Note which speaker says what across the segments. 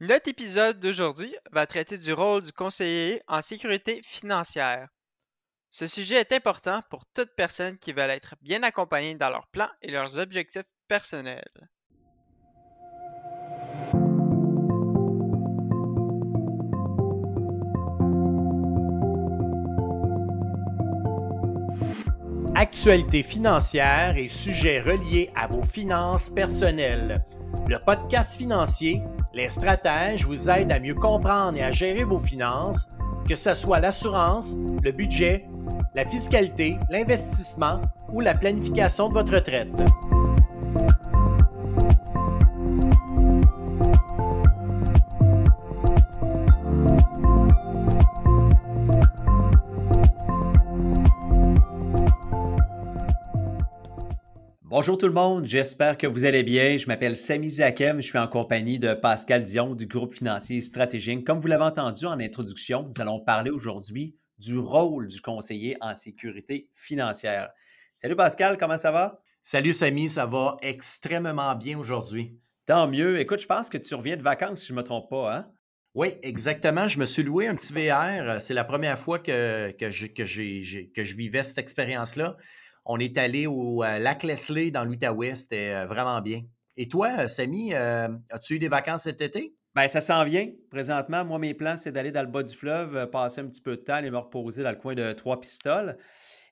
Speaker 1: Notre épisode d'aujourd'hui va traiter du rôle du conseiller en sécurité financière. Ce sujet est important pour toute personne qui veut être bien accompagnée dans leurs plans et leurs objectifs personnels.
Speaker 2: Actualité financière et sujets reliés à vos finances personnelles. Le podcast financier, Les stratèges vous aident à mieux comprendre et à gérer vos finances, que ce soit l'assurance, le budget, la fiscalité, l'investissement ou la planification de votre retraite. Bonjour tout le monde, j'espère que vous allez bien. Je m'appelle Sami Zakem, je suis en compagnie de Pascal Dion du groupe financier stratégique. Comme vous l'avez entendu en introduction, nous allons parler aujourd'hui du rôle du conseiller en sécurité financière. Salut Pascal, comment ça va?
Speaker 3: Salut Samy, ça va extrêmement bien aujourd'hui.
Speaker 2: Tant mieux. Écoute, je pense que tu reviens de vacances, si je ne me trompe pas, hein?
Speaker 3: Oui, exactement. Je me suis loué un petit VR. C'est la première fois que, que, je, que, que je vivais cette expérience-là. On est allé au euh, lac Leslie dans l'Outaouais. C'était euh, vraiment bien. Et toi, euh, Samy, as-tu eu des vacances cet été?
Speaker 2: Bien, ça s'en vient. Présentement, moi, mes plans, c'est d'aller dans le bas du fleuve, passer un petit peu de temps et me reposer dans le coin de Trois-Pistoles.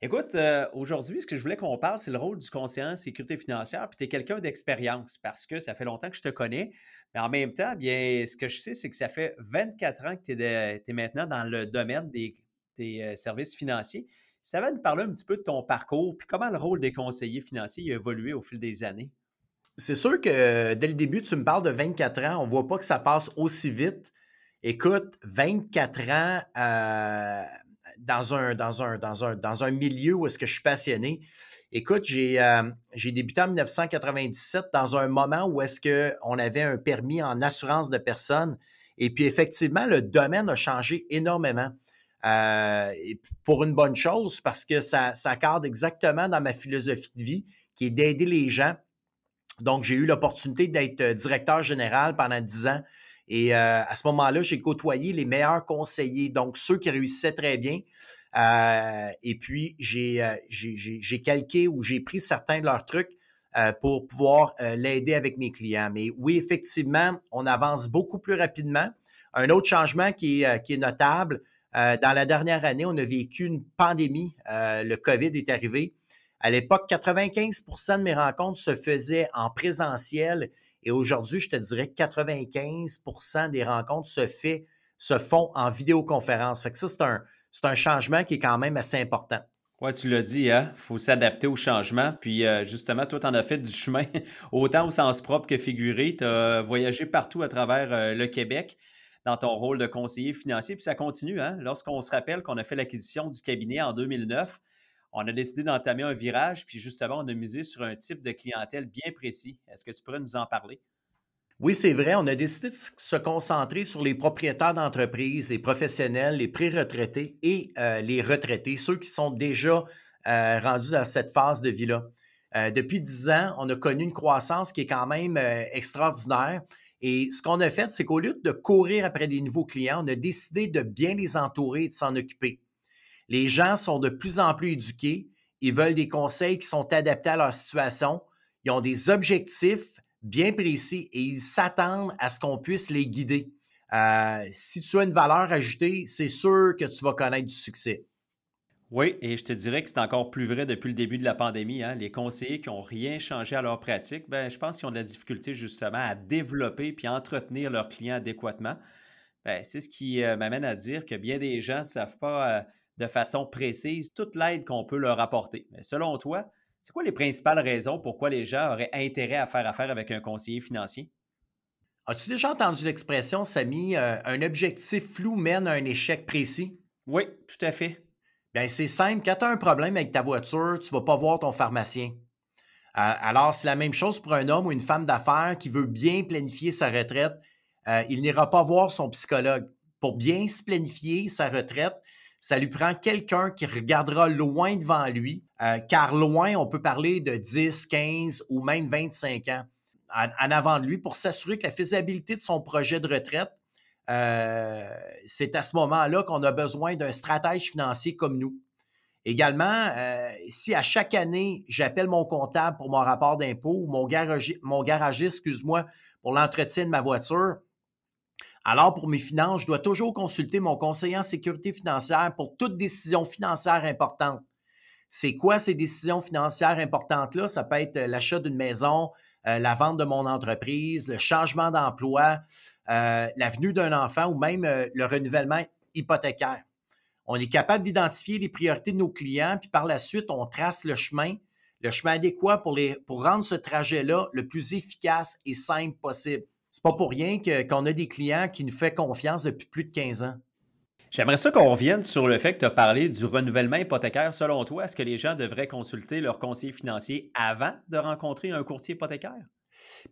Speaker 2: Écoute, aujourd'hui, ce que je voulais qu'on parle, c'est le rôle du conseiller en sécurité financière. Puis tu es quelqu'un d'expérience parce que ça fait longtemps que je te connais. Mais en même temps, bien, ce que je sais, c'est que ça fait 24 ans que tu es, maintenant dans le domaine des services financiers. Ça va nous parler un petit peu de ton parcours, puis comment le rôle des conseillers financiers a évolué au fil des années?
Speaker 3: C'est sûr que euh, dès le début, tu me parles de 24 ans. On ne voit pas que ça passe aussi vite. Écoute, 24 ans euh, dans, un, dans, un, milieu où est-ce que je suis passionné. Écoute, j'ai euh, débuté en 1997 dans un moment où est-ce qu'on avait un permis en assurance de personnes. Et puis effectivement, le domaine a changé énormément. Euh, pour une bonne chose, parce que ça, ça cadre exactement dans ma philosophie de vie, qui est d'aider les gens. Donc, j'ai eu l'opportunité d'être euh, directeur général pendant dix ans. Et euh, à ce moment-là, j'ai côtoyé les meilleurs conseillers, donc ceux qui réussissaient très bien. et puis, j'ai calqué ou j'ai pris certains de leurs trucs pour pouvoir l'aider avec mes clients. Mais oui, effectivement, on avance beaucoup plus rapidement. Un autre changement qui est notable, euh, dans la dernière année, on a vécu une pandémie. Euh, le COVID est arrivé. À l'époque, 95% de mes rencontres se faisaient en présentiel et aujourd'hui, je te dirais que 95% des rencontres se, fait, se font en vidéoconférence. Fait que ça, c'est un, un changement qui est quand même assez important.
Speaker 2: Oui, tu l'as dit, il hein? faut s'adapter au changement. Puis euh, justement, toi, tu en as fait du chemin, autant au sens propre que figuré. Tu as voyagé partout à travers le Québec dans ton rôle de conseiller financier. Puis ça continue. Hein? Lorsqu'on se rappelle qu'on a fait l'acquisition du cabinet en 2009, on a décidé d'entamer un virage, puis justement, on a misé sur un type de clientèle bien précis. Est-ce que tu pourrais nous en parler?
Speaker 3: Oui, c'est vrai. On a décidé de se concentrer sur les propriétaires d'entreprises, les professionnels, les pré-retraités et euh, les retraités, ceux qui sont déjà euh, rendus dans cette phase de vie-là. Euh, depuis dix ans, on a connu une croissance qui est quand même extraordinaire. Et ce qu'on a fait, c'est qu'au lieu de courir après des nouveaux clients, on a décidé de bien les entourer et de s'en occuper. Les gens sont de plus en plus éduqués, ils veulent des conseils qui sont adaptés à leur situation, ils ont des objectifs bien précis et ils s'attendent à ce qu'on puisse les guider. Euh, si tu as une valeur ajoutée, c'est sûr que tu vas connaître du succès.
Speaker 2: Oui, et je te dirais que c'est encore plus vrai depuis le début de la pandémie. Hein. Les conseillers qui n'ont rien changé à leur pratique, ben, je pense qu'ils ont de la difficulté justement à développer puis entretenir leurs clients adéquatement. Ben, c'est ce qui euh, m'amène à dire que bien des gens ne savent pas euh, de façon précise toute l'aide qu'on peut leur apporter. Mais selon toi, c'est quoi les principales raisons pourquoi les gens auraient intérêt à faire affaire avec un conseiller financier?
Speaker 3: As-tu déjà entendu l'expression, Samy, euh, un objectif flou mène à un échec précis?
Speaker 2: Oui, tout à fait.
Speaker 3: Bien, c'est simple. Quand tu as un problème avec ta voiture, tu ne vas pas voir ton pharmacien. Euh, alors, c'est la même chose pour un homme ou une femme d'affaires qui veut bien planifier sa retraite. Euh, il n'ira pas voir son psychologue. Pour bien se planifier sa retraite, ça lui prend quelqu'un qui regardera loin devant lui, euh, car loin, on peut parler de 10, 15 ou même 25 ans. en, avant de lui pour s'assurer que la faisabilité de son projet de retraite, c'est à ce moment-là qu'on a besoin d'un stratège financier comme nous. Également, si à chaque année, j'appelle mon comptable pour mon rapport d'impôt ou mon, mon garagiste, excuse-moi, pour l'entretien de ma voiture, alors, pour mes finances, je dois toujours consulter mon conseiller en sécurité financière pour toute décision financière importante. C'est quoi ces décisions financières importantes-là? Ça peut être euh, l'achat d'une maison, euh, la vente de mon entreprise, le changement d'emploi, euh, la venue d'un enfant ou même le renouvellement hypothécaire. On est capable d'identifier les priorités de nos clients, puis par la suite, on trace le chemin, le chemin adéquat pour rendre ce trajet-là le plus efficace et simple possible. C'est pas pour rien qu'on a des clients qui nous font confiance depuis plus de 15 ans.
Speaker 2: J'aimerais ça qu'on revienne sur le fait que tu as parlé du renouvellement hypothécaire. Selon toi, est-ce que les gens devraient consulter leur conseiller financier avant de rencontrer un courtier hypothécaire?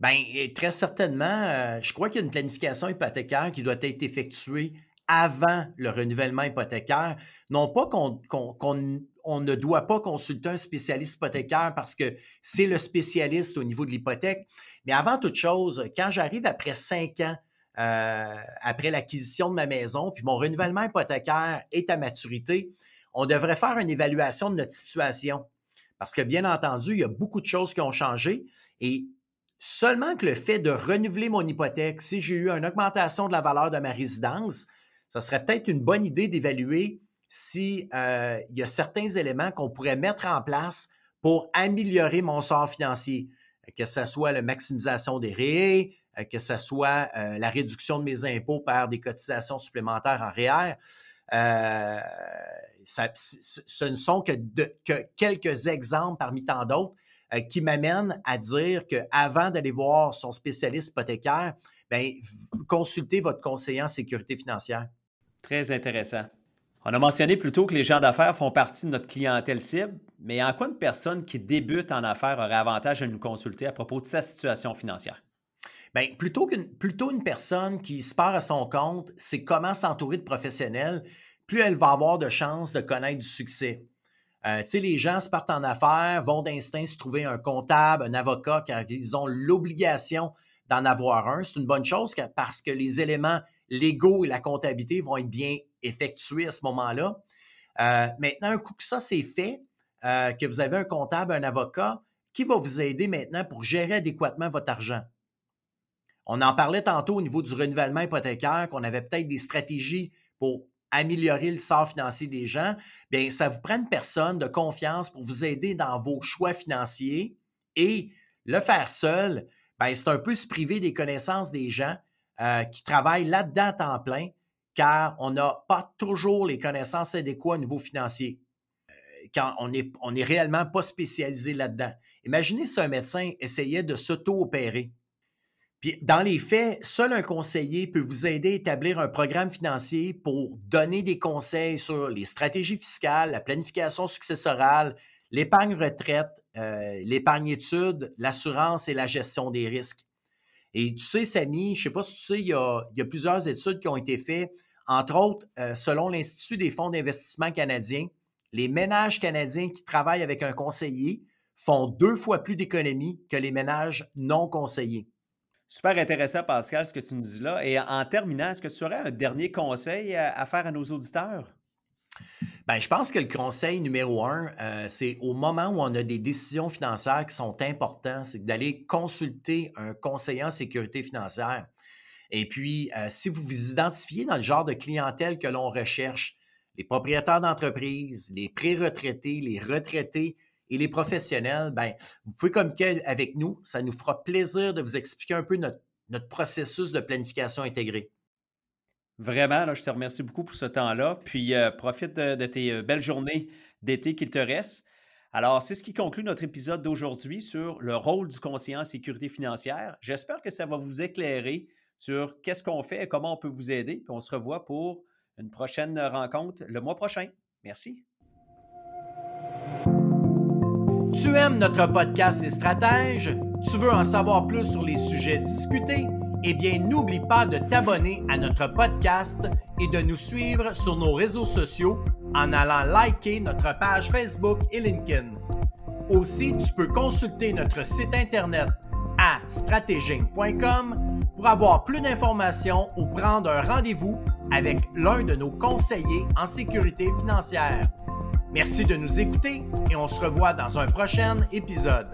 Speaker 3: Bien, très certainement. Euh, je crois qu'il y a une planification hypothécaire qui doit être effectuée avant le renouvellement hypothécaire. Non pas qu'on ne doit pas consulter un spécialiste hypothécaire parce que c'est le spécialiste au niveau de l'hypothèque, mais avant toute chose, quand j'arrive après cinq ans, euh, après l'acquisition de ma maison, puis mon renouvellement hypothécaire est à maturité, on devrait faire une évaluation de notre situation. Parce que bien entendu, il y a beaucoup de choses qui ont changé et seulement que le fait de renouveler mon hypothèque, si j'ai eu une augmentation de la valeur de ma résidence, ça serait peut-être une bonne idée d'évaluer s'il euh, y a certains éléments qu'on pourrait mettre en place pour améliorer mon sort financier que ce soit la maximisation des euh, que ce soit euh, la réduction de mes impôts par des cotisations supplémentaires en REER. Euh, ce ne sont que, quelques exemples parmi tant d'autres qui m'amènent à dire qu'avant d'aller voir son spécialiste hypothécaire, bien, consultez votre conseiller en sécurité financière.
Speaker 2: Très intéressant. On a mentionné plus tôt que les gens d'affaires font partie de notre clientèle cible, mais en quoi une personne qui débute en affaires aurait avantage à nous consulter à propos de sa situation financière?
Speaker 3: Bien, plutôt, qu'une, plutôt une personne qui se part à son compte, c'est comment s'entourer de professionnels, plus elle va avoir de chances de connaître du succès. Euh, tu sais, les gens se partent en affaires, vont d'instinct se trouver un comptable, un avocat, car ils ont l'obligation d'en avoir un. C'est une bonne chose parce que les éléments légaux et la comptabilité vont être bien effectués à ce moment-là. Euh, maintenant, un coup que ça c'est fait, euh, que vous avez un comptable, un avocat, qui va vous aider maintenant pour gérer adéquatement votre argent? On en parlait tantôt au niveau du renouvellement hypothécaire, qu'on avait peut-être des stratégies pour améliorer le sort financier des gens. Bien, ça vous prend personne de confiance pour vous aider dans vos choix financiers et le faire seul, ben, c'est un peu se priver des connaissances des gens euh, qui travaillent là-dedans à temps plein, car on n'a pas toujours les connaissances adéquates au niveau financier, euh, quand on n'est réellement pas spécialisé là-dedans. Imaginez si un médecin essayait de s'auto-opérer. Puis, dans les faits, seul un conseiller peut vous aider à établir un programme financier pour donner des conseils sur les stratégies fiscales, la planification successorale, l'épargne retraite, euh, l'épargne études, l'assurance et la gestion des risques. Et tu sais, Samy, je ne sais pas si tu sais, il y, a, plusieurs études qui ont été faites, entre autres, euh, selon l'Institut des fonds d'investissement canadiens, les ménages canadiens qui travaillent avec un conseiller font deux fois plus d'économies que les ménages non conseillés.
Speaker 2: Super intéressant, Pascal, ce que tu nous dis là. Et en terminant, est-ce que tu aurais un dernier conseil à faire à nos auditeurs?
Speaker 3: Bien, je pense que le conseil numéro un, euh, c'est au moment où on a des décisions financières qui sont importantes, c'est d'aller consulter un conseiller en sécurité financière. Et puis, euh, si vous vous identifiez dans le genre de clientèle que l'on recherche, les propriétaires d'entreprise, les pré-retraités, les retraités et les professionnels, ben, vous pouvez communiquer avec nous. Ça nous fera plaisir de vous expliquer un peu notre processus de planification intégrée.
Speaker 2: Vraiment, là, je te remercie beaucoup pour ce temps-là. Puis euh, profite de, tes euh, belles journées d'été qu'il te reste. Alors, c'est ce qui conclut notre épisode d'aujourd'hui sur le rôle du conseiller en sécurité financière. J'espère que ça va vous éclairer sur qu'est-ce qu'on fait et comment on peut vous aider. Puis on se revoit pour une prochaine rencontre le mois prochain. Merci.
Speaker 3: Tu aimes notre podcast et stratèges? Tu veux en savoir plus sur les sujets discutés? eh bien, n'oublie pas de t'abonner à notre podcast et de nous suivre sur nos réseaux sociaux en allant liker notre page Facebook et LinkedIn. Aussi, tu peux consulter notre site internet à stratéging.com pour avoir plus d'informations ou prendre un rendez-vous avec l'un de nos conseillers en sécurité financière. Merci de nous écouter et on se revoit dans un prochain épisode.